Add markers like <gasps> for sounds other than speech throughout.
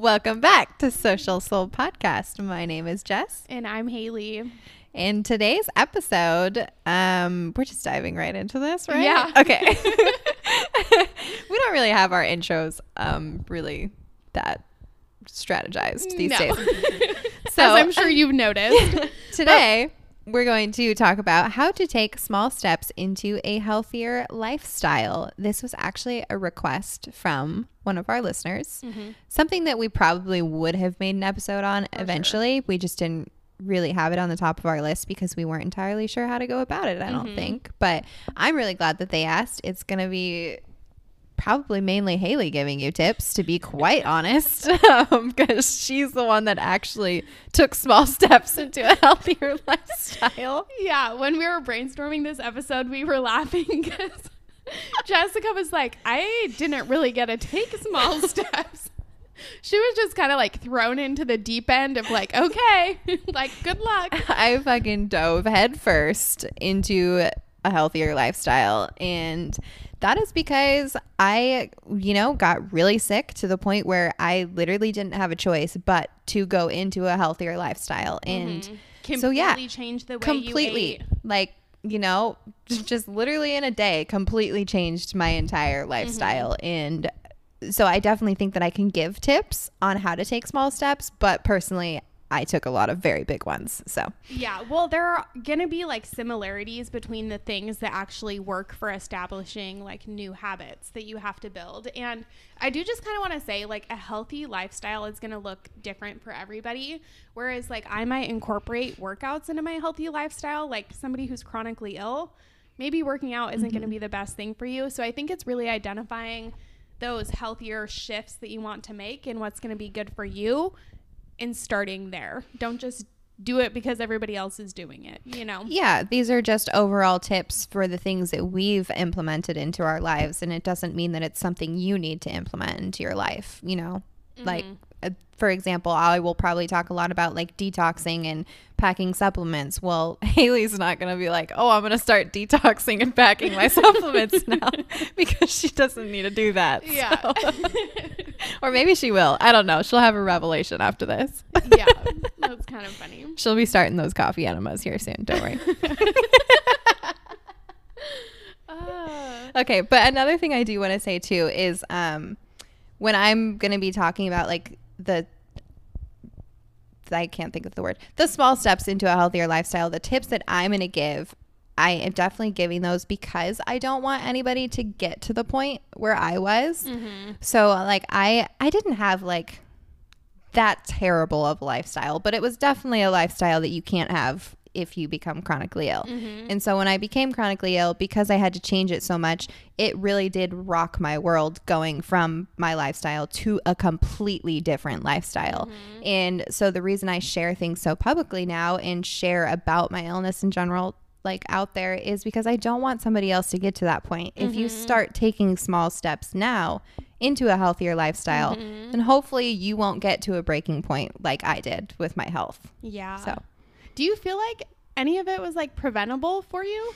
Welcome back to Social Soul Podcast. My name is Jess. And I'm Haley. In today's episode, um, we're just diving right into this, right? Yeah. <laughs> Okay. <laughs> we don't really have our intros um really that strategized these No. days. <laughs> As I'm sure you've noticed. Today, we're going to talk about how to take small steps into a healthier lifestyle. This was actually a request from one of our listeners, mm-hmm. something that we probably would have made an episode on eventually. We just didn't really have it on the top of our list because we weren't entirely sure how to go about it, I don't mm-hmm. think. But I'm really glad that they asked. It's going to be probably mainly Haley giving you tips, to be quite honest, <laughs> um, because she's the one that actually took small <laughs> steps into a healthier <laughs> lifestyle. yeah, when we were brainstorming this episode, we were laughing because Jessica was like, I didn't really get to take small <laughs> steps. She was just kind of like thrown into the deep end of like, okay, <laughs> like good luck. I fucking dove headfirst into a healthier lifestyle. And that is because I, you know, got really sick to the point where I literally didn't have a choice but to go into a healthier lifestyle. And Completely so, yeah, changed the way completely like you know just literally in a day completely changed my entire Mm-hmm. lifestyle and so i definitely think that i can give tips on how to take small steps but personally i took a lot of very big ones so Yeah, well, there are going to be like similarities between the things that actually work for establishing like new habits that you have to build. And I do just kind of want to say like a healthy lifestyle is going to look different for everybody. Whereas like I might incorporate workouts into my healthy lifestyle, like somebody who's chronically ill, maybe working out isn't going to mm-hmm. be the best thing for you. So I think it's really identifying those healthier shifts that you want to make and what's going to be good for you and starting there. Don't just do it because everybody else is doing it, you know? yeah these are just overall tips for the things that we've implemented into our lives and it doesn't mean that it's something you need to implement into your life you know like uh, for example i will probably talk a lot about like detoxing and packing supplements well <laughs> haley's not going to be like oh i'm going to start detoxing and packing my supplements <laughs> now <laughs> because she doesn't need to do that Yeah. so. or maybe she will i don't know she'll have a revelation after this yeah. That's kind of funny. she'll be starting those coffee enemas here soon don't worry Uh, Okay, but another thing I do want to say too is um when I'm going to be talking about like the I can't think of the word. The small steps into a healthier lifestyle, the tips that I'm going to give, I am definitely giving those because I don't want anybody to get to the point where I was. Mm-hmm. So like I I didn't have like that terrible of a lifestyle, but it was definitely a lifestyle that you can't have if you become chronically ill. Mm-hmm. And so when I became chronically ill, because I had to change it so much, it really did rock my world going from my lifestyle to a completely different lifestyle. Mm-hmm. And so the reason I share things so publicly now and share about my illness in general like out there is because I don't want somebody else to get to that point. If you mm-hmm. start taking small steps now into a healthier lifestyle, then hopefully you won't get to a breaking point like I did with my health. yeah. So, do you feel like any of it was like preventable for you?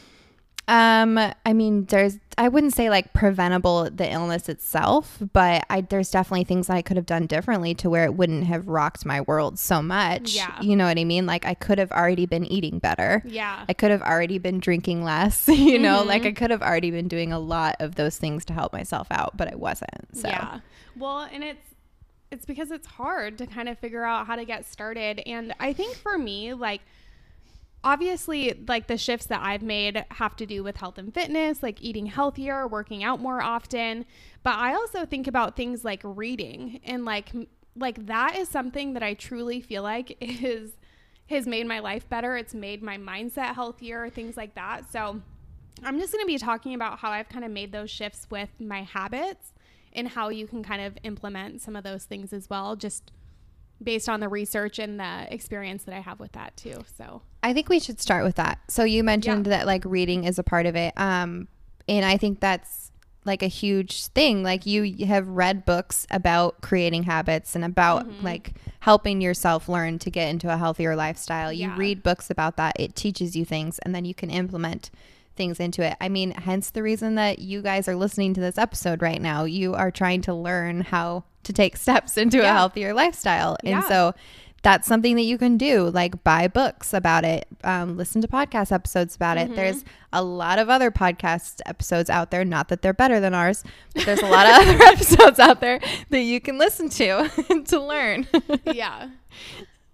um, I mean, there's, I wouldn't say like preventable the illness itself, but I, there's definitely things that I could have done differently to where it wouldn't have rocked my world so much. Yeah. You know what I mean? Like I could have already been eating better. Yeah. I could have already been drinking less, <laughs> you know, like I could have already been doing a lot of those things to help myself out, but I wasn't. So, Yeah. Well, and it's it's because it's hard to kind of figure out how to get started. And I think for me, like obviously like the shifts that I've made have to do with health and fitness, like eating healthier, working out more often, but I also think about things like reading and like like that is something that I truly feel like <laughs> is has made my life better. It's made my mindset healthier, things like that. So I'm just going to be talking about how I've kind of made those shifts with my habits and how you can kind of implement some of those things as well, just based on the research and the experience that I have with that too. So, I think we should start with that. So you mentioned that like reading is a part of it. Um and I think that's like a huge thing. Like you have read books about creating habits and about Mm-hmm. like helping yourself learn to get into a healthier lifestyle. You Yeah. read books about that. It teaches you things and then you can implement things into it. I mean, hence the reason that you guys are listening to this episode right now. You are trying to learn how to take <laughs> steps into a healthier lifestyle. And so that's something that you can do like buy books about it um, listen to podcast episodes about Mm-hmm. it there's a lot of other podcast episodes out there not that they're better than ours but there's a lot of <laughs> other <laughs> episodes out there that you can listen to to learn yeah.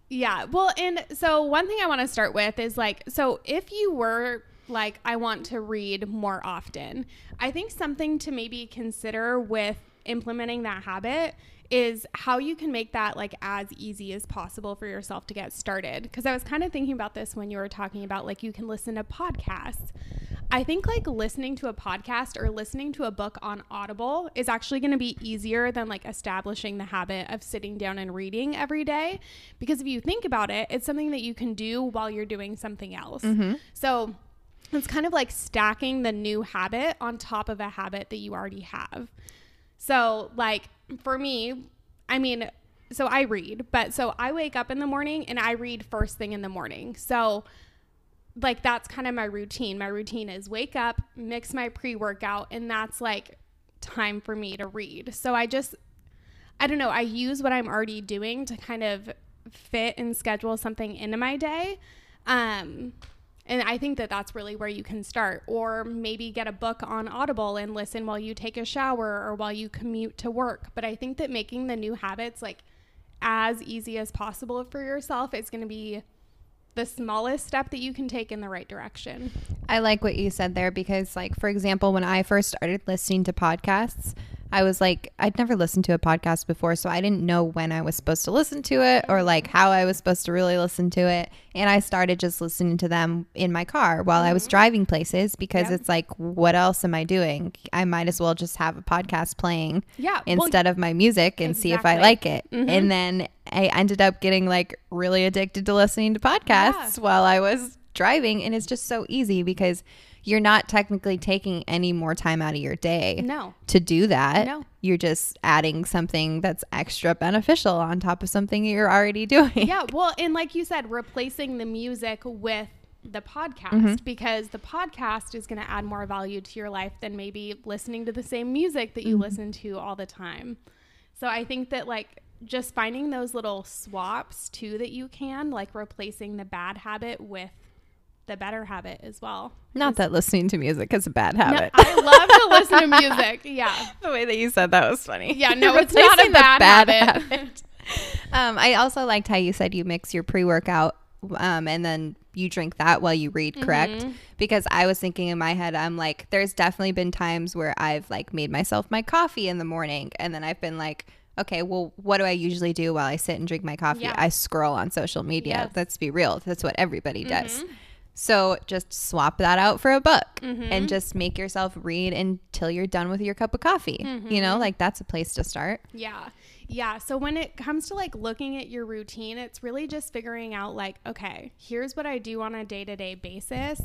Yeah. Well, and so one thing I want to start with is like, so if you were like, I want to read more often, I think something to maybe consider with implementing that habit is how you can make that like as easy as possible for yourself to get started. Because I was kind of thinking about this when you were talking about like you can listen to podcasts. I think like listening to a podcast or listening to a book on Audible is actually going to be easier than like establishing the habit of sitting down and reading every day. Because if you think about it, it's something that you can do while you're doing something else. Mm-hmm. So it's kind of like stacking the new habit on top of a habit that you already have. So, like for me, I mean, so I read, but so I wake up in the morning and I read first thing in the morning. So, like that's kind of my routine. My routine is wake up, mix my pre-workout, and that's like time for me to read. So I just I don't know, I use what I'm already doing to kind of fit and schedule something into my day. Um and I think that that's really where you can start. Or maybe get a book on Audible and listen while you take a shower or while you commute to work. But I think that making the new habits like as easy as possible for yourself is going to be the smallest step that you can take in the right direction. I like what you said there because, like, for example, when I first started listening to podcasts, I was like, I'd never listened to a podcast before, so I didn't know when I was supposed to listen to it or like how I was supposed to really listen to it. And I started just listening to them in my car while I was driving places because Yep. it's like, what else am I doing? I might as well just have a podcast playing Yeah. well, instead of my music and see if I like it. Mhm. And then I ended up getting like really addicted to listening to podcasts Yeah. while I was driving. And it's just so easy because you're not technically taking any more time out of your day no. to do that. No. You're just adding something that's extra beneficial on top of something you're already <laughs> doing. Yeah. Well, and like you said, replacing the music with the podcast Mm-hmm. because the podcast is going to add more value to your life than maybe listening to the same music that you Mm-hmm. listen to all the time. So I think that like just finding those little swaps too that you can like replacing the bad habit with the better habit as well. Not that listening to music is a bad No, habit. I love to listen to <laughs> music. Yeah. the way that you said that was funny. Yeah, no, <laughs> it's not a the bad habit. <laughs> um, I also liked how you said you mix your pre workout um, and then you drink that while you read, correct? Mm-hmm. Because I was thinking in my head, I'm like, there's definitely been times where I've like made myself my coffee in the morning and then I've been like, okay, well, what do I usually do while I sit and drink my coffee? Yeah. I scroll on social media. Yes. Let's be real. That's what everybody does. So just swap that out for a book Mm-hmm. and just make yourself read until you're done with your cup of coffee. You Mm-hmm. know, like that's a place to start. Yeah. Yeah. So when it comes to like looking at your routine, it's really just figuring out like, okay, here's what I do on a day to day basis.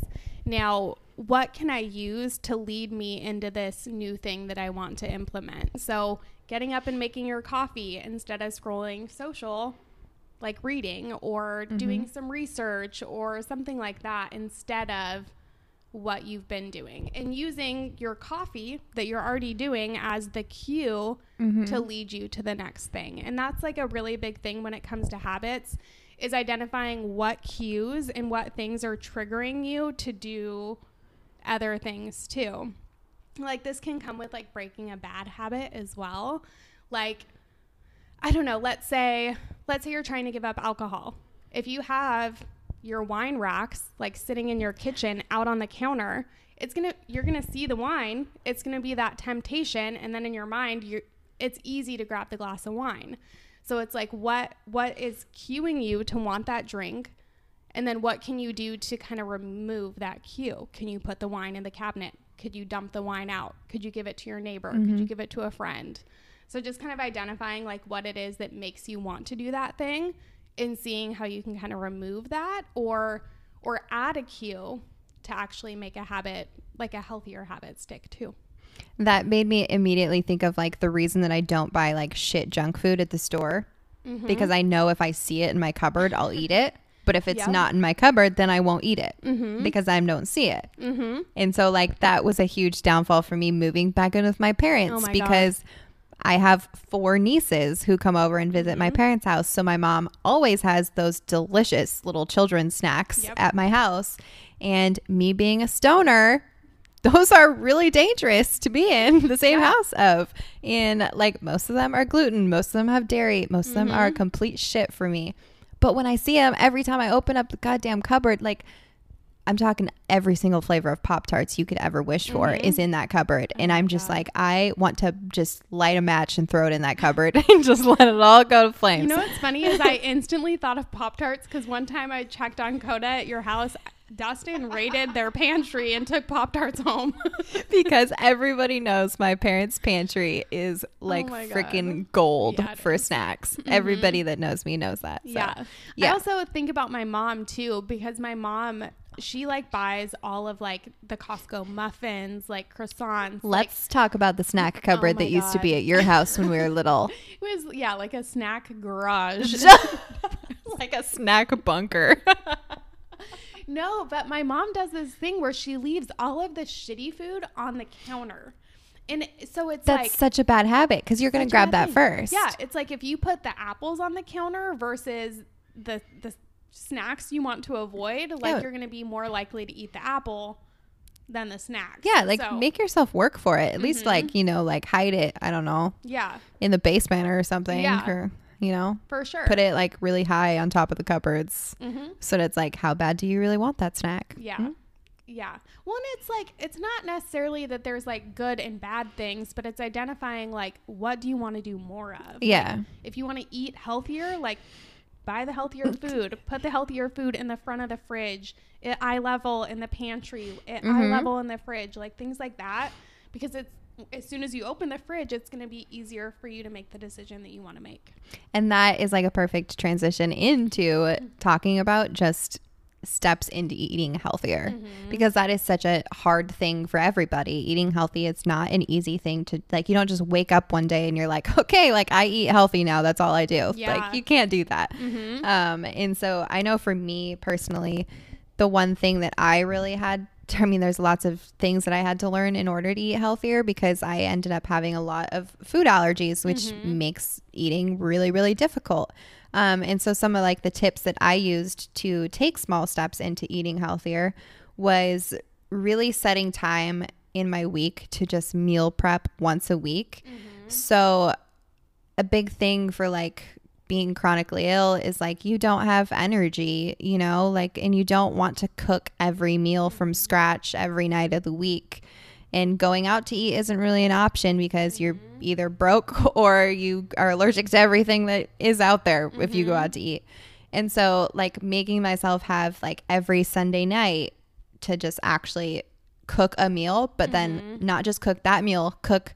Now, what can I use to lead me into this new thing that I want to implement? So getting up and making your coffee instead of scrolling social, like reading or mm-hmm. doing some research or something like that instead of what you've been doing and using your coffee that you're already doing as the cue mm-hmm. to lead you to the next thing. And that's like a really big thing when it comes to habits is identifying what cues and what things are triggering you to do other things too. Like this can come with like breaking a bad habit as well. Like I don't know, let's say let's say you're trying to give up alcohol. If you have your wine racks like sitting in your kitchen out on the counter, it's going to you're going to see the wine, it's going to be that temptation and then in your mind you it's easy to grab the glass of wine. So it's like what what is cueing you to want that drink? And then what can you do to kind of remove that cue? Can you put the wine in the cabinet? Could you dump the wine out? Could you give it to your neighbor? Could you give it to a friend? So just kind of identifying like what it is that makes you want to do that thing and seeing how you can kind of remove that or or add a cue to actually make a habit like a healthier habit stick too. That made me immediately think of like the reason that I don't buy like shit junk food at the store Mm-hmm. because I know if I see it in my cupboard, I'll eat it. But if it's not in my cupboard, then I won't eat it Mhm. because I don't see it. Mm-hmm. And so, like, that was a huge downfall for me moving back in with my parents Oh my God. because I have four nieces who come over and visit my Mm-hmm. parents' house. So, my mom always has those delicious little children's snacks Yep. at my house. And me being a stoner, <laughs> those are really dangerous to be in the same Yeah. house of. And like most of them are gluten, most of them have dairy, most of them Mm-hmm. are complete shit for me. But when I see them, every time I open up the goddamn cupboard, like I'm talking every single flavor of Pop Tarts you could ever wish for Mhm. is in that cupboard. and I'm just God. like, I want to just light a match and throw it in that cupboard <laughs> and just let it all go to flames. You know what's funny is I instantly thought of Pop Tarts because one time I checked on Coda at your house. Dustin raided their pantry and took Pop Tarts home. <laughs> because everybody knows my parents' pantry is oh like Oh freaking gold Yeah, for is. snacks. Mm-hmm. Everybody that knows me knows that. So, yeah. I also think about my mom too because my mom she like buys all of like the Costco muffins, like croissants. Let's talk about the snack oh cupboard Oh that used to be at your house when we were little. <laughs> it was yeah, like a snack garage. <laughs> like a snack bunker. No, but my mom does this thing where she leaves all of the shitty food on the counter. And so it's That's like such a bad habit because you're going to grab that thing. first. Yeah, it's like if you put the apples on the counter versus the the snacks you want to avoid, like Yeah. you're going to be more likely to eat the apple than the snacks. Yeah, like So, make yourself work for it. At least, Mhm. like, you know, like hide it, I don't know, yeah, in the basement or something. Yeah. Or, you know, for sure. put it like really high on top of the cupboards. hmm So that it's like, how bad do you really want that snack? Yeah. Hmm? Yeah. Well, and it's like it's not necessarily that there's like good and bad things, but it's identifying like what do you want to do more of. Yeah. If you want to eat healthier, like buy the healthier <laughs> food, put the healthier food in the front of the fridge, at eye level in the pantry, at eye Mhm. level in the fridge, like things like that, because it's as soon as you open the fridge, it's going to be easier for you to make the decision that you want to make. And that is like a perfect transition into talking about just steps into eating healthier Mm-hmm. because that is such a hard thing for everybody. Eating healthy, it's not an easy thing to like you don't just wake up one day and you're like, <laughs> "Okay, like I eat healthy now. That's all I do." Yeah. Like you can't do that. Mm-hmm. Um and so I know for me personally, the one thing that I really had <laughs> I mean, there's lots of things that I had to learn in order to eat healthier because I ended up having a lot of food allergies, which Mm-hmm. makes eating really, really difficult. Um, and so, some of like the tips that I used to take small steps into eating healthier was really setting time in my week to just meal prep once a week. So, a big thing for like being chronically ill is like you don't have energy, you know, like, and you don't want to cook every meal from scratch every night of the week. And going out to eat isn't really an option because you're mm-hmm. either broke <laughs> or you are allergic to everything that is out there if you go mm-hmm. out to eat. And so, like, making myself have like every Sunday night to just actually cook a meal, but then mm-hmm. not just cook that meal, cook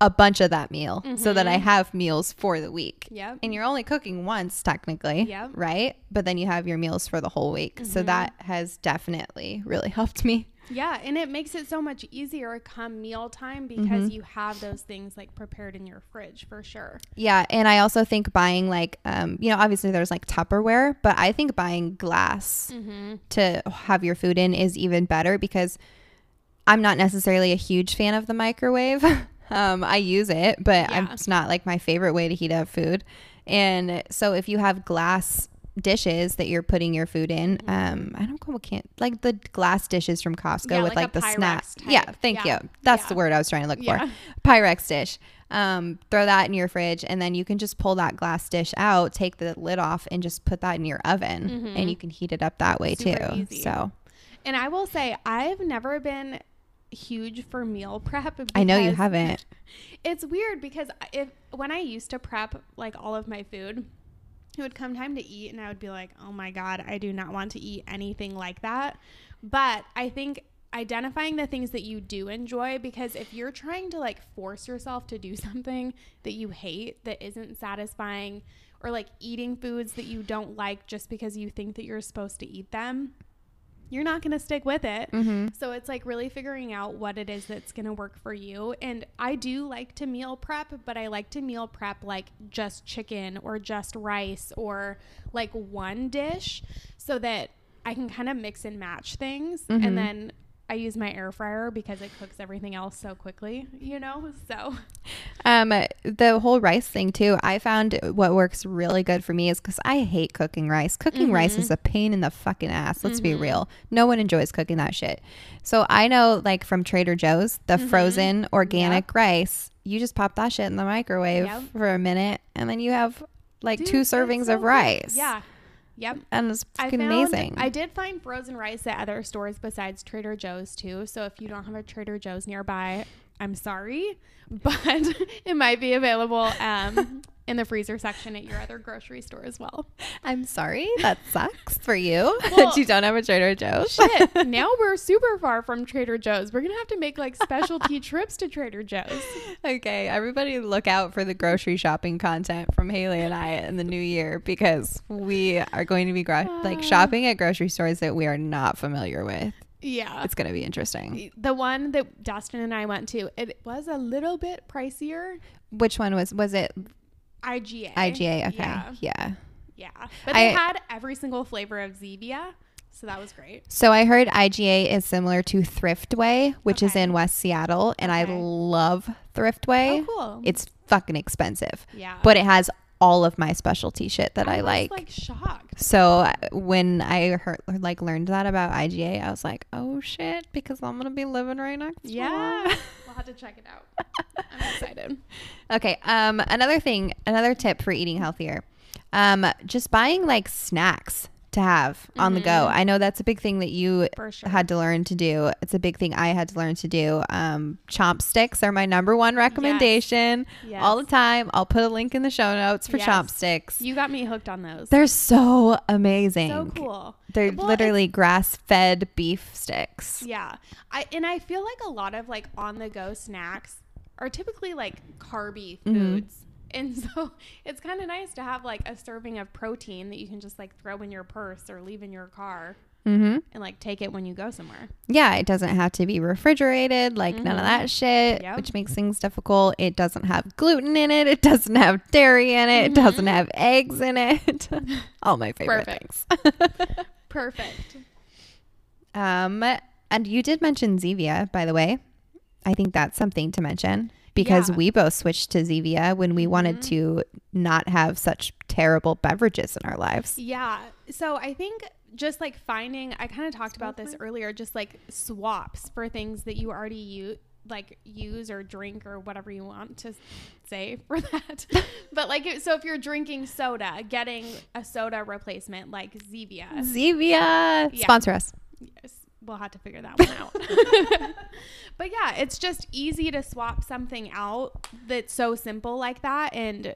a bunch of that meal so that I have meals for the week. Yep. And you're only cooking once technically, Yep. right? But then you have your meals for the whole week. So that has definitely really <laughs> helped me. Yeah, and it makes it so much easier come mealtime because Mm-hmm. you have those things like prepared in your fridge for sure. Yeah, and I also think buying like um you know obviously there's like Tupperware, but I think buying glass Mm-hmm. to have your food in is even better because I'm not necessarily a huge fan of the microwave. <laughs> um, I use it, but Yeah. it's not like my favorite way to heat up food. And so if you have glass dishes that you're putting your food in, um, I don't know, can't like the glass dishes from Costco Yeah, with like like, the. Pyrex Yeah, type. thank Yeah. you. That's the word I was trying to look for. Pyrex dish. Um, throw that in your fridge, and then you can just pull that glass dish out, take the lid off, and just put that in your oven, and you can heat it up that way Super too. easy. So And I will say I've never been huge for meal <laughs> prep. I know you haven't. <laughs> It's weird because if when I used to prep like all of my food, it would come time to eat and I would be like, "Oh my god, I do not want to eat anything like that." But I think identifying the things that you do enjoy because if you're trying to like force yourself to do <laughs> something that you hate that isn't satisfying or like eating foods that you don't like just because you think that you're supposed to eat them, you're not going to stick with it. Mm-hmm. So it's like really figuring out what it is that's going to work for you. And I do like to meal prep, but I like to meal prep like just chicken or just rice or like one dish so that I can kind of mix and match things. Mhm. And then I use my air fryer because it cooks everything else so quickly, you know? So Um, the whole rice thing too. I found what works really good for me is because I hate cooking rice. Cooking rice Mhm. is a pain in the fucking ass. Let's be Mhm. real. No one enjoys cooking that shit. So I know, like from Trader Joe's, the Mhm. frozen organic rice. You just pop that shit in the microwave Yep. for a minute, and then you have like Dude, two servings so of good. rice. Yeah. Yep. and it's I fucking found, amazing. I did find frozen rice at other stores besides Trader Joe's too. So if you don't have a Trader Joe's nearby, I'm sorry, <laughs> but it might be available um, in the freezer section at your other grocery store as well. I'm sorry. That <laughs> sucks for you Well- that <laughs> you don't have a Trader Joe's. Shit, <laughs> now we're super far from Trader Joe's. We're gonna have to make like specialty trips to Trader Joe's. Okay, everybody look out for the grocery shopping content from Haley and I in the new year because we are going to be gro- like Uh. shopping at grocery stores that we are not familiar with. Yeah. It's going to be interesting. the one that Dustin and I went to, it was a little bit pricier. Which one was was it IGA. IGA? Okay. Yeah. Yeah. Yeah. But they I- had every single flavor of Zevia. So that was great. So I heard IGA is similar to Thriftway, which is in West Seattle, and I love Thriftway. Oh, cool. It's fucking expensive, yeah. but it has all of my specialty shit that I, was, like. like shocked. So uh, when I heard like learned that about IGA, I was like, "Oh shit!" Because I'm gonna be living right next. door. Yeah. <laughs> have to check it out. <laughs> I'm excited. Okay. Um. Another thing. Another tip for eating healthier. Um. Just buying like snacks to have on the go. Mhm. I know that's a big thing that you sure. had to learn to do. It's a big thing I had to learn to do. Um. Chomp sticks are my number one recommendation Yes. all the time. I'll put a link in the show notes for Yes. chomp sticks. You got me hooked on those. They're so amazing. so cool. They're Well, literally grass-fed beef sticks. Yeah. I and I feel like a lot of like on the go snacks are typically like carby Mhm. foods. And <laughs> so it's kind of nice to have like a serving of protein that you can just like throw in your purse or leave in your car Mm-hmm. and like take it when you go somewhere. Yeah, it doesn't have to be refrigerated, like none of Mhm. that shit, Yep. which makes things difficult. It doesn't have gluten in it. It doesn't have dairy in it. It doesn't have eggs in it. <laughs> All my favorite Perfect. things. <laughs> Perfect. um, and you did mention Zevia, by the way. I think that's something to mention because Yeah. we both switched to Zevia when we wanted Mhm. to not have such terrible beverages in our lives. Yeah. So I think just like finding, I kind of talked about this earlier, just like swaps for things that you already use, like use or drink or whatever you want to say for <laughs> that. but like, so if you're drinking soda, getting a soda replacement like Zevia. Zevia, Yeah. sponsor us. Yes, we'll have to figure that one out. <laughs> but yeah, it's just easy to swap something out that's so simple like that. And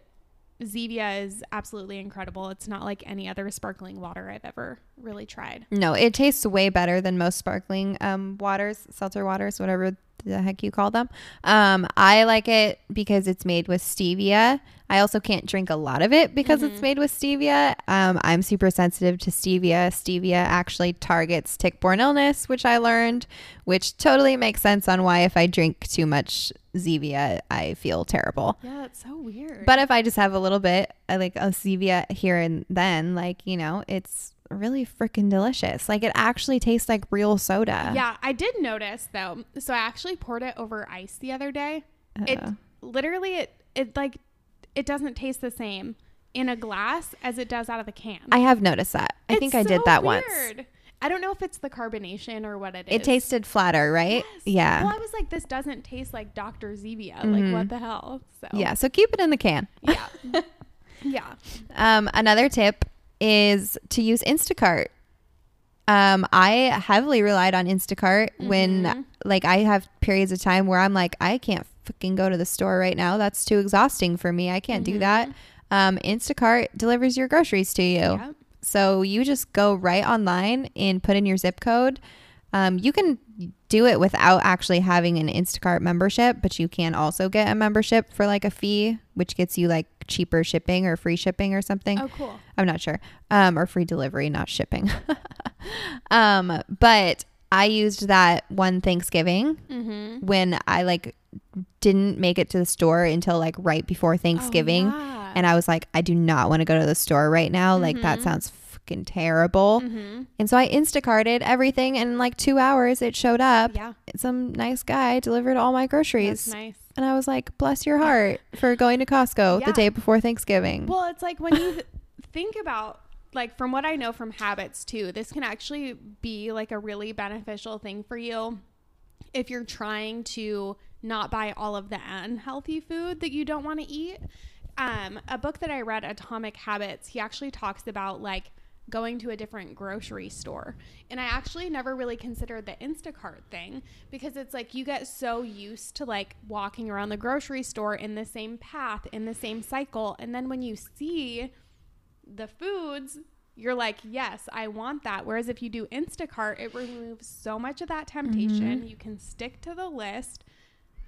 Zevia is absolutely incredible. It's not like any other sparkling water I've ever really tried. No, it tastes way better than most sparkling um, waters, seltzer waters, whatever the heck you call them. Um, I like it because it's made with stevia. I also can't drink a lot of it because it's made with stevia. Um, I'm super sensitive to stevia. Stevia actually targets tick-borne illness, which I learned, which totally makes sense on why if I drink too much Zevia, I feel terrible. Yeah, it's so weird. But if I just have a little bit, I like a Zevia here and then, like, you know, it's really freaking delicious. Like, it actually tastes like real soda. yeah, I did notice though. So I actually poured it over ice the other day. It Uh, literally it it like it doesn't taste the same in a glass as it does out of the can. I have noticed that. I think I It's did so that once. weird. I don't know if it's the carbonation or what it is. It tasted flatter, right? Yes. Yeah. Well, I was like, this doesn't taste like Dr. Zevia. Mhm. Like, what the hell? So Yeah. So keep it in the can. yeah, <laughs> yeah. <laughs> Um, another tip is to use Instacart. Um, I heavily relied on Instacart when, Mhm. like, I have periods of time where I'm like, I can't fucking go to the store right now. That's too exhausting for me. I can't do that. Mhm. Um, Instacart delivers your groceries to you. Yep. So you just go right online and put in your zip code. Um, you can do it without actually having an Instacart membership, but you can also get a membership for like a fee, which gets you like cheaper shipping or free shipping or something. Oh, cool. I'm not sure. Um, or free delivery, not shipping. <laughs> um, but I used that one Thanksgiving Mm-hmm. when I like didn't make it to the store until like right before Thanksgiving. Oh. And I was like, I do not want to go to the store right now. Like that Mhm. sounds fucking terrible. Mm-hmm. And so I Instacarted everything and in like two hours it showed up. Yeah, Some nice guy delivered all my groceries. that's nice. And I was like, bless your heart for going to Costco Yeah. the day before Thanksgiving. Well, it's like when you th- <laughs> think about like from what I know from habits too, this can actually be like a really beneficial thing for you if you're trying to not buy all of the unhealthy food that you don't want to eat. Um, a book that I read, Atomic Habits, he actually talks about like going to a different grocery store. And I actually never really considered the Instacart thing because it's like you get so used to like walking around the grocery store in the same path, in the same cycle. And then when you see the foods, you're like, yes, I want that. Whereas if you do Instacart, it removes so much of that temptation. Mm-hmm. You can stick to the list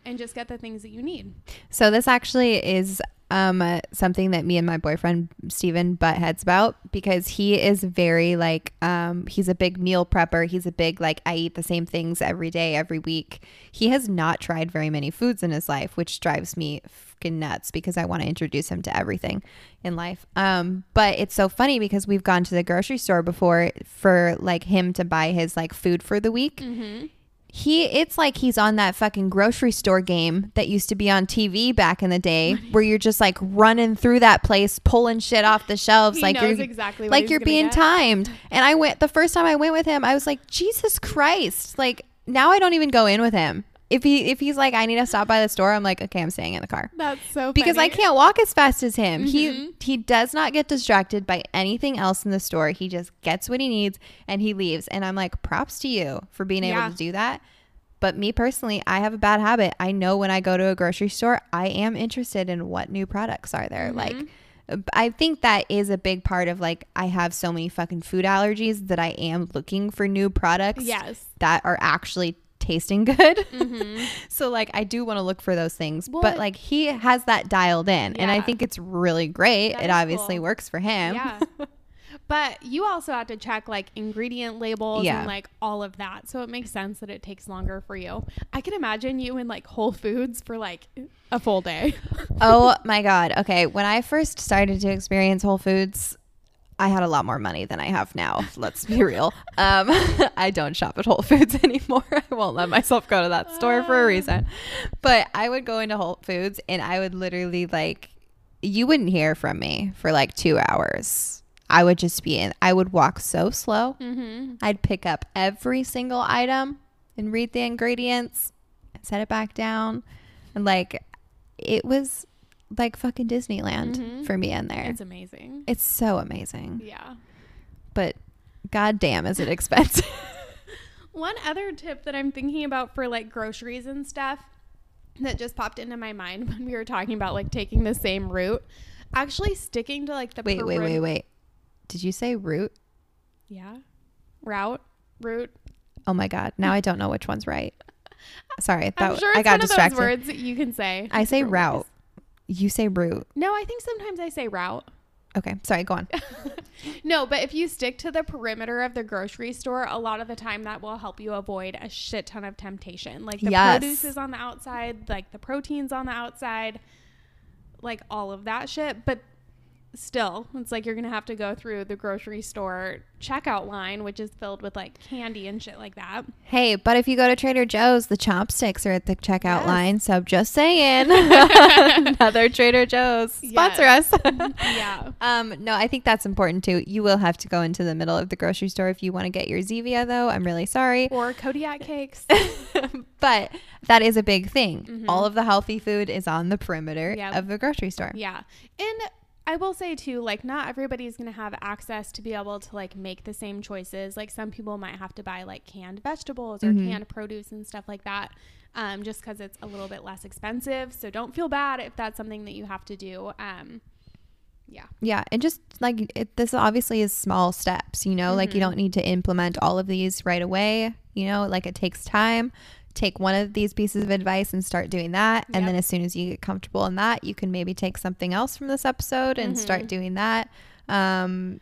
and just get the things that you need. So this actually is um uh, something that me and my boyfriend Steven butt heads about because he is very like um he's a big meal prepper. He's a big like I eat the same things every day, every week. He has not tried very many foods in his life, which drives me fucking nuts because I want to introduce him to everything in life. Um but it's so funny because we've gone to the grocery store before for like him to buy his like food for the week Mm-hmm. He it's like he's on that fucking grocery store game that used to be on TV back in the day where you're just like running through that place pulling shit off the <laughs> shelves He like you're exactly like you're being get. timed. And I went the first time I went with him I was like Jesus Christ. Like now I don't even go in with him if he if he's like I need to stop by the store I'm like okay I'm staying in the car That's so because I can't walk as fast as him. He Mhm. he does not get distracted by anything else in the store. He just gets what he needs and he leaves. And I'm like, props to you for being able Yeah. to do that. But me personally, I have a bad habit. I know when I go to a grocery store, I am interested in what new products are there. Mhm. Like I think that is a big part of like I have so many fucking food allergies that I am looking for new products Yes. that are actually tasting <laughs> good. Mm-hmm. So like I do want to look for those things, Well, but like he has that dialed in, and I think it's really great. That it obviously cool. works for him. Yeah. <laughs> But you also have to check like ingredient labels Yeah. and like all of that. So it makes sense that it takes longer for you. I can imagine you in like Whole Foods for like a full day. oh <laughs> my god. Okay, when I first started to experience Whole Foods, I had a lot more money than I have now. Let's be real. Um, <laughs> I don't shop at Whole Foods <laughs> anymore. I won't let myself go to that store for a reason. But I would go into Whole Foods and I would literally like, you wouldn't hear from me for like two hours. I would just be in. I would walk so slow. mm-hmm. I'd pick up every single item and read the ingredients and set it back down. And like it was like fucking Disneyland Mhm. for me in there. It's amazing. It's, so amazing. Yeah. But goddamn is it expensive. <laughs> One other tip that I'm thinking about for like groceries and stuff that just popped into my mind <laughs> when we were talking about like taking the same route, actually sticking to like the wait, wait, wait, wait. Did you say route? Yeah. Route, route. Oh my god. Now I don't know which one's right. <laughs> Sorry, that I'm sure I got one distracted. of those words you can say. I say route. You say root. No, I think sometimes I say route. Okay, sorry, go on. <laughs> no, but if you stick to the perimeter of the grocery store, a lot of the time that will help you avoid a shit ton of temptation. Like the Yes. produce is on the outside, like the proteins on the outside, like all of that shit. But still, it's like you're gonna have to go through the grocery store checkout line, which is filled with like candy and shit like that. Hey, but if you go to Trader Joe's, the chomp sticks are at the checkout Yes. line. So just saying, <laughs> <laughs> another Trader Joe's sponsor us. <laughs> Yeah. um, no, I think that's important too. You will have to go into the middle of the grocery store if you want to get your Zevia, though. I'm really sorry, Or Kodiak cakes. but that is a big thing. Mhm. All of the healthy food is on the perimeter Yep. of the grocery store. Yeah. And I will say too, like not everybody's gonna have access to be able to like make the same choices. Like some people might have to buy like canned vegetables or Mhm. canned produce and stuff like that. Um, just because it's a little bit less expensive. So don't feel bad if that's something that you have to do. Um, Yeah. Yeah, and just like it, this obviously is small steps, you know, like you Mhm. don't need to implement all of these right away, you know, like it takes time. Take one of these pieces of advice and start doing that. And Yep. then as soon as you get comfortable in that, you can maybe take something else from this episode and start Mhm. doing that. Um,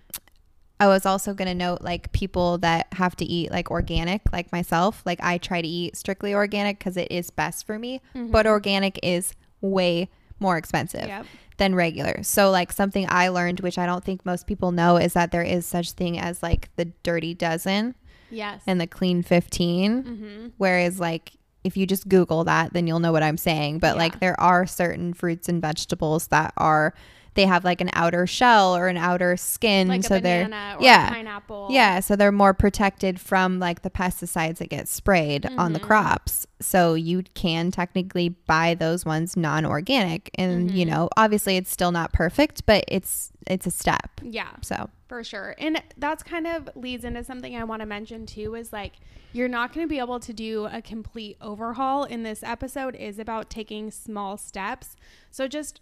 I was also going to note like people that have to eat like organic, like myself. Like I try to eat strictly organic because it is best for me, but organic is way more expensive Yep. than regular. So like something I learned which I don't think most people know is that there is such thing as like the dirty dozen Yes. and the clean 15 mm-hmm. whereas like if you just google that then you'll know what I'm saying but Yeah. like there are certain fruits and vegetables that are they have like an outer shell or an outer skin Like so they're yeah. pineapple. yeah, so they're more protected from like the pesticides that get sprayed on the Mhm. crops. So you can technically buy those ones non-organic and you Mhm. know, obviously it's still not perfect, but it's it's a step. Yeah. So, For sure. And that's kind of leads into something I want to mention too is like you're not going to be able to do a complete overhaul in this episode is about taking small steps. So just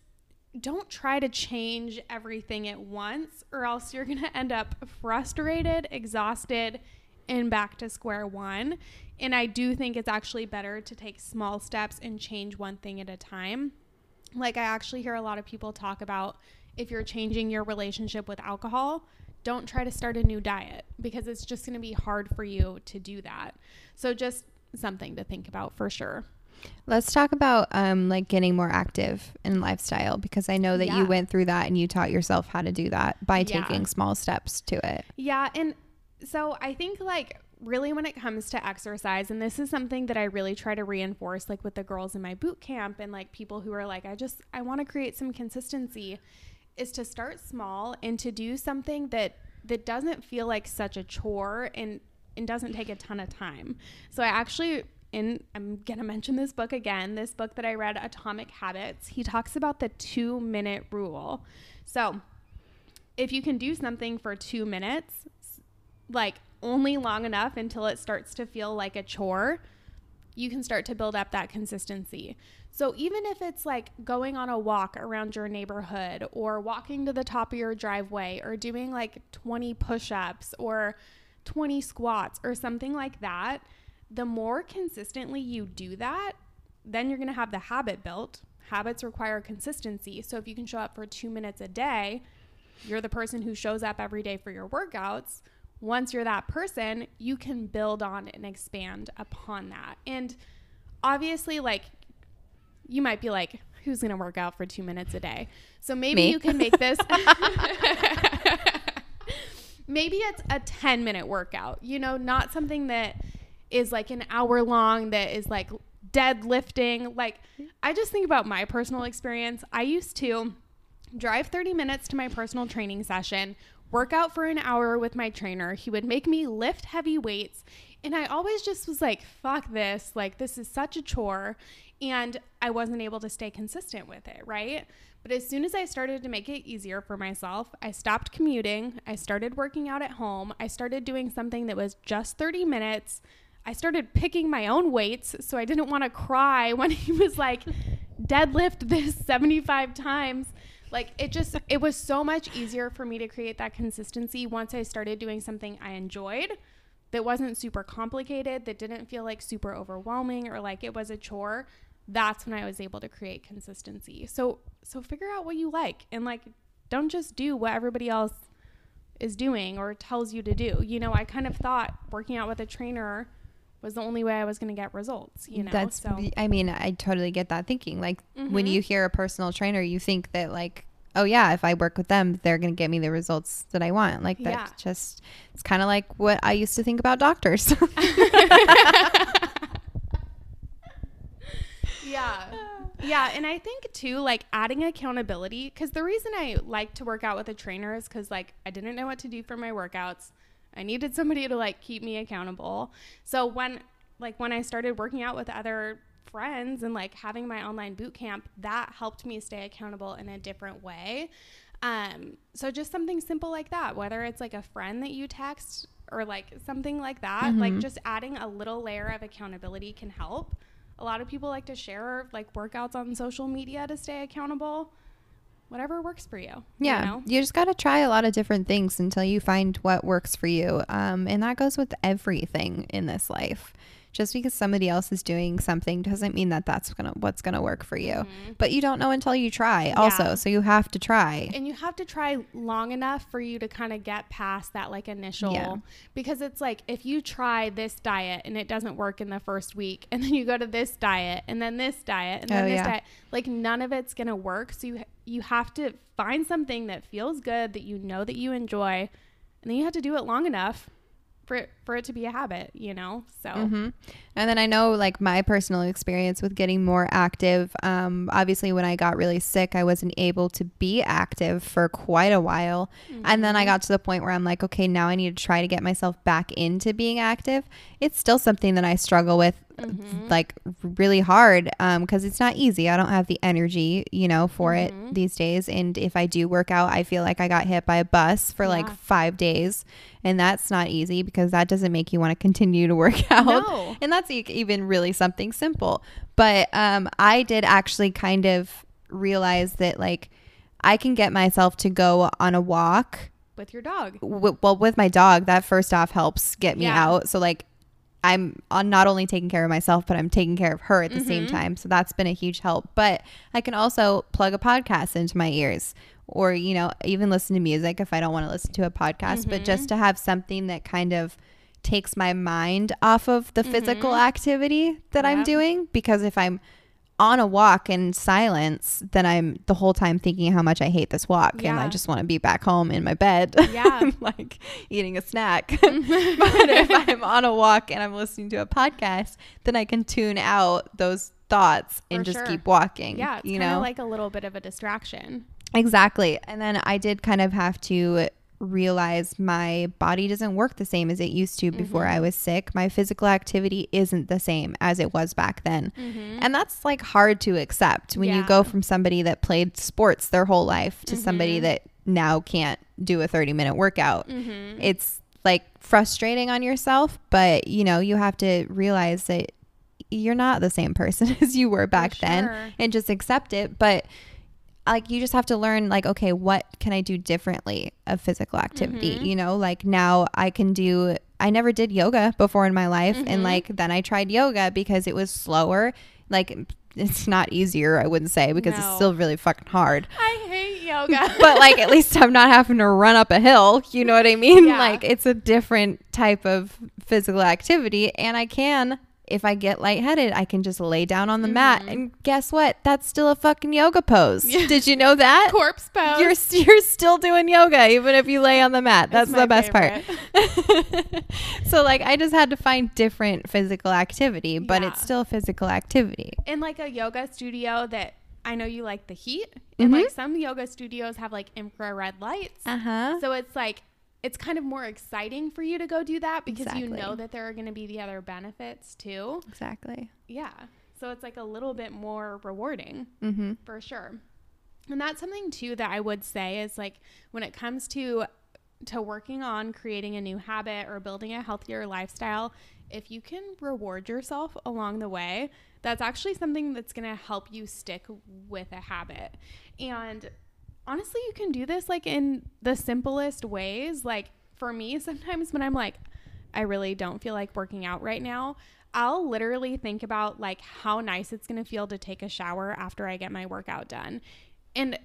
don't try to change everything at once or else you're going to end up frustrated, exhausted, and back to square one. And I do think it's actually better to take small steps and change one thing at a time. Like I actually hear a lot of people talk about if you're changing your relationship with alcohol, don't try to start a new diet because it's just going to be hard for you to do that. So just something to think about for sure. let's talk about um like getting more active in lifestyle because I know that you went through that and you taught yourself how to do that by Yeah. taking small steps to it. Yeah, and so I think like really when it comes to exercise and this is something that I really try to reinforce like with the girls in my boot camp and like people who are like I just I want to create some consistency is to start small and to do something that that doesn't feel like such a chore and and doesn't take a ton of time. So I actually in I'm going to mention this book again, this book that I read Atomic Habits. He talks about the 2 minute rule. So, if you can do something for 2 minutes, like only long enough until it starts to feel like a chore, you can start to build up that consistency. So even if it's like going on a walk around your neighborhood or walking to the top of your driveway or doing like 20 push-ups or 20 squats or something like that, the more consistently you do that, then you're going to have the habit built. Habits require consistency. So if you can show up for 2 minutes a day, you're the person who shows up every day for your workouts. Once you're that person, you can build on and expand upon that. And obviously, like, you might be like, who's going to work out for two minutes a day? So maybe Me. you can make this. <laughs> <laughs> maybe it's a 10 minute workout, you know, not something that is like an hour long, that is like deadlifting. Like, I just think about my personal experience. I used to drive 30 minutes to my personal training session, work out for an hour with my trainer. He would make me lift heavy weights. And I always just was like, fuck this. Like, this is such a chore. And I wasn't able to stay consistent with it, right? But as soon as I started to make it easier for myself, I stopped commuting. I started working out at home. I started doing something that was just 30 minutes. I started picking my own weights so I didn't want to cry <laughs> when he was like, deadlift this 75 times. Like it just, it was so much easier for me to create that consistency once I started doing something I enjoyed that wasn't super complicated, that didn't feel like super overwhelming or like it was a chore. That's when I was able to create consistency. So, so figure out what you like and like don't just do what everybody else is doing or tells you to do. You know, I kind of thought working out with a trainer was the only way I was going to get results, you know. That's so I mean, I totally get that thinking. Like when Mhm. you hear a personal trainer, you think that like, oh yeah, if I work with them, they're going to get me the results that I want. Like that's Yeah. just it's kind of like what I used to think about doctors. <laughs> yeah. Yeah, and I think too like adding accountability cuz the reason I like to work out with a trainer is cuz like I didn't know what to do for my workouts. I needed somebody to like keep me accountable. So when like when I started working out with other friends and like having my online boot camp, that helped me stay accountable in a different way. Um, so just something simple like that, whether it's like a friend that you text or like something like that, like Mhm. just adding a little layer of accountability can help. A lot of people like to share like workouts on social media to stay accountable. whatever works for you. Yeah, You know? you just got to try a lot of different things until you find what works for you. Um, and that goes with everything in this life. Just because somebody else is doing something doesn't mean that that's gonna what's gonna work for you. But you don't know until you try. Also, Mm-hmm. Yeah. so you have to try. And you have to try long enough for you to kind of get past that like initial Yeah. because it's like if you try this diet and it doesn't work in the first week <laughs> and then you go to this diet and then this diet and then Oh, this yeah. diet like none of it's going to work so you you have to find something that feels good that you know that you enjoy and then you have to do it long enough for it, for it to be a habit, you know? So hmm And then I know, like, my personal experience with getting more active. Um, obviously, when I got really sick, I wasn't able to be active for quite a while. And then I got to the point where I'm like, okay, now I need to try to get myself back into being active. It's still something that I struggle with, Mm-hmm. like, really hard um, because it's not easy. I don't have the energy, you know, for it mm-hmm. these days. And if I do work out, I feel like I got hit by a bus for like five days. And that's not easy because that doesn't make you want to continue to <laughs> work out. No. And that's even really something simple. But um, I did actually kind of realize that, like, I can get myself to go on a walk. with your dog. W- well, with my dog, that first off helps get me Yeah. out. So, like, I'm not only taking care of myself, but I'm taking care of her at the same Mm-hmm. time. So that's been a huge help. But I can also plug a podcast into my ears or, you know, even listen to music if I don't want to listen to a podcast, but Mm-hmm. just to have something that kind of takes my mind off of the physical activity that I'm Mm-hmm. Doing. Because if I'm on a walk in silence, then I'm the whole time thinking how much I hate this walk and I just want to be back home in my bed. <laughs> Yeah. Like eating a snack. <laughs> <laughs> but if I'm on a walk and I'm listening to a podcast, then I can tune out those thoughts and For just sure. keep walking. Yeah, it's you know, like a little bit of a distraction. exactly. And then I did kind of have to realize my body doesn't work the same as it used to before Mm-hmm. I was sick. My physical activity isn't the same as it was back then. And that's like hard to accept when you Mm-hmm. Go from somebody that played sports their whole life to Mm-hmm. somebody that now can't do a 30 minute workout. Mm-hmm. It's like frustrating on yourself, but you know, you have to realize that you're not the same person <laughs> as you were back then and just accept it. But like you just have to learn like okay what can i do differently of physical activity Mm-hmm. you know like now i can do i never did yoga before in my life Mm-hmm. and like then i tried yoga because it was slower like <laughs> it's not easier i wouldn't say because it's still really fucking hard <laughs> I hate yoga. <laughs> but like at least i'm not having to run up a hill you know what i mean Yeah. like it's a different type of physical activity and i can if i get lightheaded i can just lay down on the mat Mm-hmm. and guess what that's still a fucking yoga pose <laughs> did you know that corpse pose. you're you're still doing yoga even if you lay on the mat that's the best favorite. part <laughs> so like i just had to find different physical activity but Yeah. it's still physical activity in like a yoga studio that I know you like the heat, and Mm-hmm. like some yoga studios have like infrared lights. uh-huh So it's like it's kind of more exciting for you to go do that because you know that there are going to be the other benefits too. exactly Yeah. So it's like a little bit more rewarding mm-hmm for sure. And that's something too that I would say is like when it comes to to working on creating a new habit or building a healthier lifestyle, if you can reward yourself along the way, that's actually something that's going to help you stick with a habit. And honestly, you can do this like in the simplest ways. Like for me, sometimes when I'm like I really don't feel like working out right now, I'll literally think about like how nice it's going to feel to take a shower after I get my workout done. And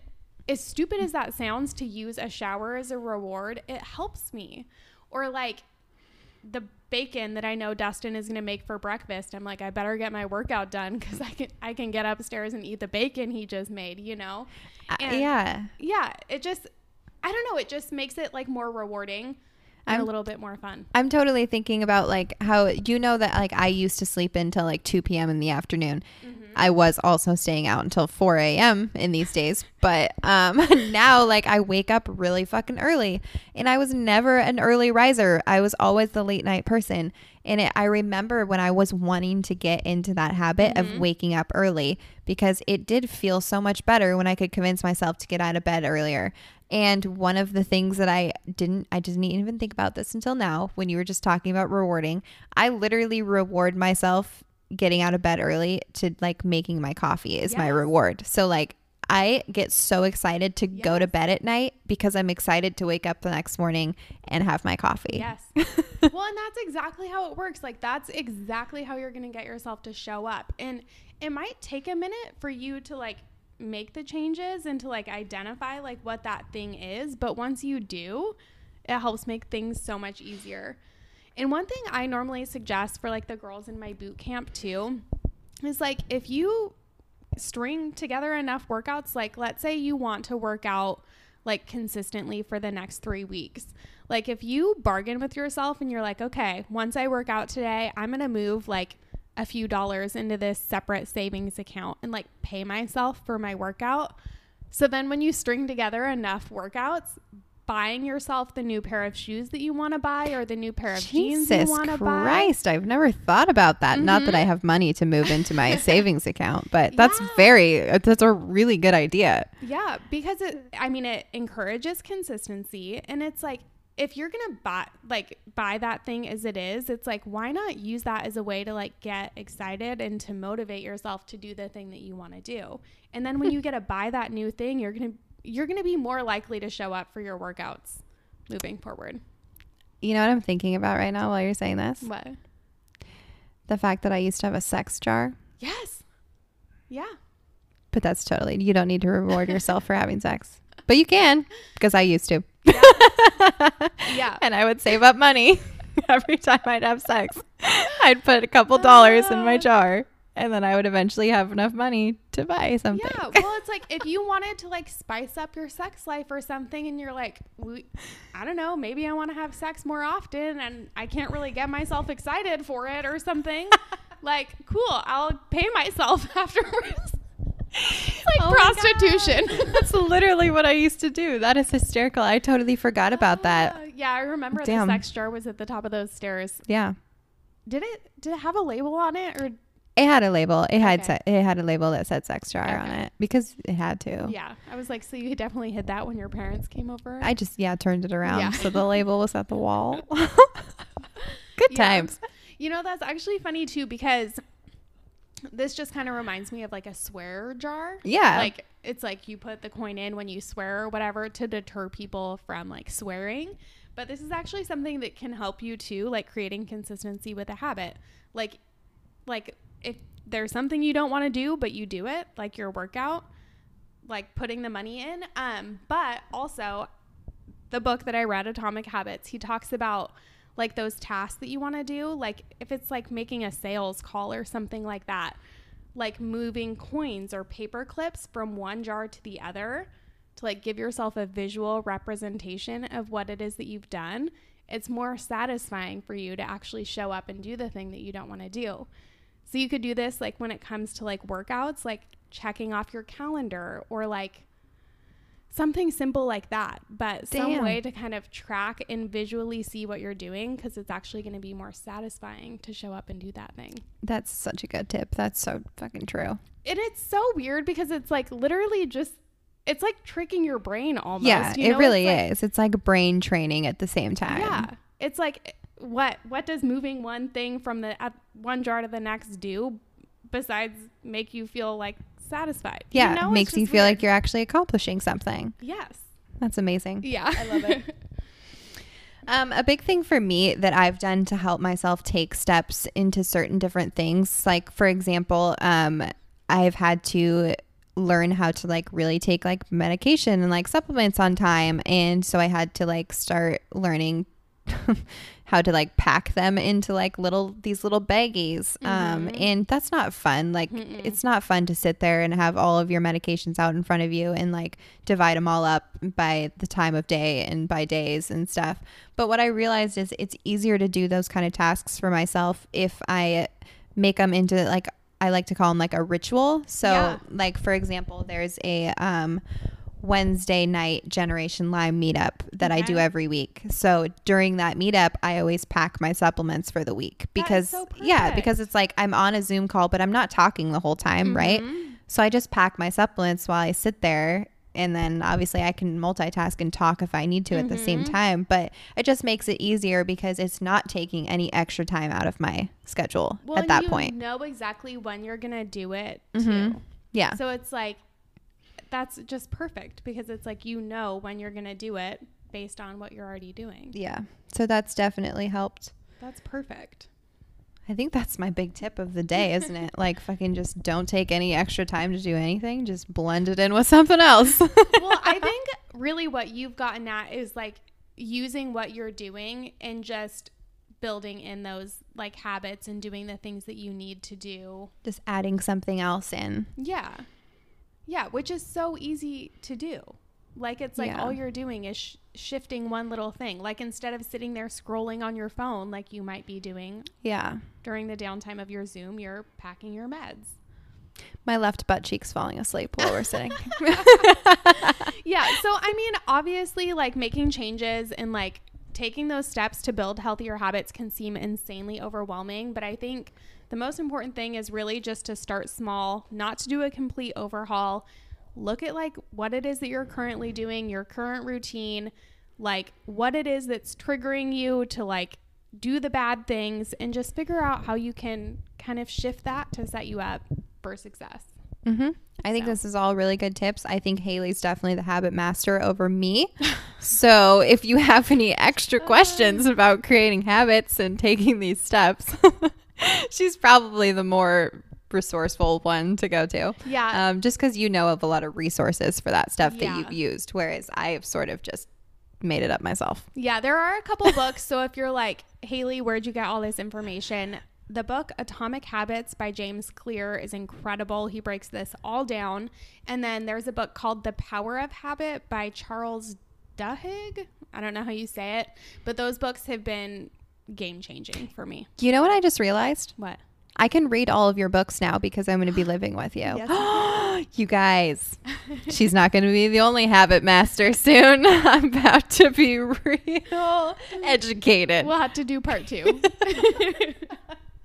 as stupid as that sounds to use a shower as a reward, it helps me. Or like the bacon that I know Dustin is going to make for breakfast. I'm like, I better get my workout done cuz I can I can get upstairs and eat the bacon he just made, you know. Uh, yeah Yeah, it just I don't know, it just makes it like more rewarding and a I'm- little bit more fun. I'm totally thinking about like how you know that like I used to sleep until like 2 p.m. in the afternoon. I was also staying out until 4 a.m. in these days, but um, <laughs> now like I wake up really fucking early, and I was never an early riser. I was always the late night person, and it, I remember when I was wanting to get into that habit of waking up early because it did feel so much better when I could convince myself to get out of bed earlier. And one of the things that I didn't, I didn't even think about this until now when you were just talking about rewarding. I literally reward myself getting out of bed early to like making my coffee is my reward. So like I get so excited to go to bed at night because I'm excited to wake up the next morning and have my coffee. Yes. <laughs> well, and that's exactly how it works. Like that's exactly how you're going to get yourself to show up. And it might take a minute for you to like make the changes and to like identify like what that thing is, but once you do, it helps make things so much easier. And one thing I normally suggest for like the girls in my boot camp too is like if you string together enough workouts like let's say you want to work out like consistently for the next 3 weeks like if you bargain with yourself and you're like okay once i work out today i'm to move like a few dollars into this separate savings account and like pay myself for my workout so then when you string together enough workouts buying yourself the new pair of shoes that you want to buy or the new pair of jeans you want to buy Christ, I've never thought about that. Not that I Mhm. have money to move into my <laughs> savings account, but that's Yeah. very that's a really good idea. Yeah, because it I mean it encourages consistency and it's like if you're going to buy like buy that thing as it is, it's like why not use that as a way to like get excited and to motivate yourself to do the thing that you want to do. And then when you get to <laughs> buy that new thing, you're to you're going to be more likely to show up for your workouts moving forward. You know what I'm thinking about right now while you're saying this? What? The fact that I used to have a sex jar. Yes. Yeah. But that's totally you don't need to reward <laughs> yourself for having sex. But you can because I used to. <laughs> Yeah. and I would save up money <laughs> every time I'd have sex. I'd put a couple dollars in my Ah. jar and then I would eventually have enough money to buy something. Yeah, well, it's like if you wanted to like spice up your sex life or something, and you're like, I don't know, maybe I want to have sex more often, and I can't really get myself excited for it or something. <laughs> like, cool, I'll pay myself afterwards. It's <laughs> like Oh prostitution. <laughs> That's literally what I used to do. That is hysterical. I totally forgot about that. Uh, yeah, I remember Damn. the sex jar was at the top of those stairs. Yeah. Did it? Did it have a label on it, or It had a label. It had Okay. se- it had a label that said sex jar on it because it had to. yeah? I was like, so you definitely hid that when your parents came over. I just yeah turned it around Yeah. so the <laughs> label was at the wall. Good Yeah. times. You know, that's actually funny too because this just kind of reminds me of like a swear jar. Yeah. Like it's like you put the coin in when you swear or whatever to deter people from like swearing. But this is actually something that can help you too, like creating consistency with a habit. Like like if there's something you don't want to do but you do it, like your workout, like putting the money in. Um, but also the book that I read, Atomic Habits, he talks about like those tasks that you want to do. Like if it's like making a sales call or something like that, like moving coins or paper clips from one jar to the other to like give yourself a visual representation of what it is that you've done. It's more satisfying for you to actually show up and do the thing that you don't want to do. So you could do this like when it comes to like workouts, like checking off your calendar or like something simple like that, but some way to kind of track and visually see what you're doing because it's actually going to be more satisfying to show up and do that thing. That's such a good tip. That's so fucking true. And it's so weird because it's like literally just it's like tricking your brain almost. yeah, you it really It's like- is. It's like brain training at the same time. Yeah. It's like what what does moving one thing from the one jar to the next do besides make you feel like satisfied? Yeah, you know? Makes you feel weird. like you're actually accomplishing something. Yes. That's amazing. Yeah. I love it. <laughs> <laughs> Um, a big thing for me that I've done to help myself take steps into certain different things, like for example, um, I've had to learn how to like really take like medication and like supplements on time, and so I had to like start learning <laughs> how to like pack them into like little these little baggies um Mhm. and that's not fun like Mm-mm. it's not fun to sit there and have all of your medications out in front of you and like divide them all up by the time of day and by days and stuff but what i realized is it's easier to do those kind of tasks for myself if i make them into like i like to call them like a ritual so Yeah. like for example there's a um Wednesday night Generation Lyme meetup that I do every week. So during that meetup, I always pack my supplements for the week because so yeah, because it's like I'm on a Zoom call, but I'm not talking the whole time, right? Mhm. So I just pack my supplements while I sit there. And then obviously I can multitask and talk if I need to at the same Mhm. time. But it just makes it easier because it's not taking any extra time out of my schedule Well, at that you point. know exactly when you're gonna do it Mhm. too. Yeah. So it's like that's just perfect because it's like you know when you're going to do it based on what you're already doing. Yeah. So that's definitely helped. That's perfect. I think that's my big tip of the day, isn't it? <laughs> Like fucking just don't take any extra time to do anything. Just blend it in with something else. <laughs> well, I think <laughs> really what you've gotten at is like using what you're doing and just building in those like habits and doing the things that you need to do. just adding something else in. Yeah. Yeah, which is so easy to do. Like it's like Yeah. all you're doing is sh- shifting one little thing. Like instead of sitting there scrolling on your phone like you might be doing Yeah. during the downtime of your Zoom, you're packing your meds. My left butt cheek's falling asleep while we're sitting. <laughs> <laughs> yeah. So, I mean, obviously, like making changes and like taking those steps to build healthier habits can seem insanely overwhelming. But I think the most important thing is really just to start small, not to do a complete overhaul. Look at like what it is that you're currently doing, your current routine, like what it is that's triggering you to like do the bad things and just figure out how you can kind of shift that to set you up for success. hmm I think So. this is all really good tips. I think Haley's definitely the habit master over me. <laughs> so if you have any extra questions about creating habits and taking these steps, <laughs> <laughs> she's probably the more resourceful one to go to. Yeah. Um, just because you know of a lot of resources for that stuff Yeah. that you've used, whereas I have sort of just made it up myself. Yeah, there are a couple <laughs> books. So if you're like, Haley, where'd you get all this information? The book Atomic Habits by James Clear is incredible. He breaks this all down. And then there's a book called The Power of Habit by Charles Duhigg. I don't know how you say it, but those books have been game changing for me. You know what I just realized? What? I can read all of your books now because I'm going to be living with you. Yes, <gasps> you guys, she's not going to be the only habit master <laughs> soon. <laughs> I'm about to be <laughs> real educated. We'll have to do part two.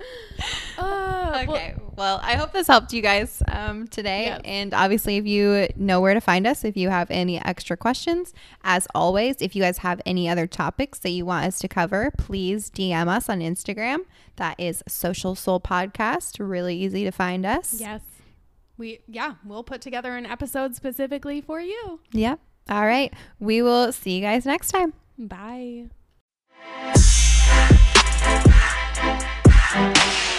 <laughs> Uh, Okay. Well, I hope this helped you guys um, today. Yes. And obviously, if you know where to find us, if you have any extra questions, as always, if you guys have any other topics that you want us to cover, please DM us on Instagram. That is Social Soul Podcast. Really easy to find us. yes. We yeah, we'll put together an episode specifically for you. Yep. All right. We will see you guys next time. Bye. Thank you.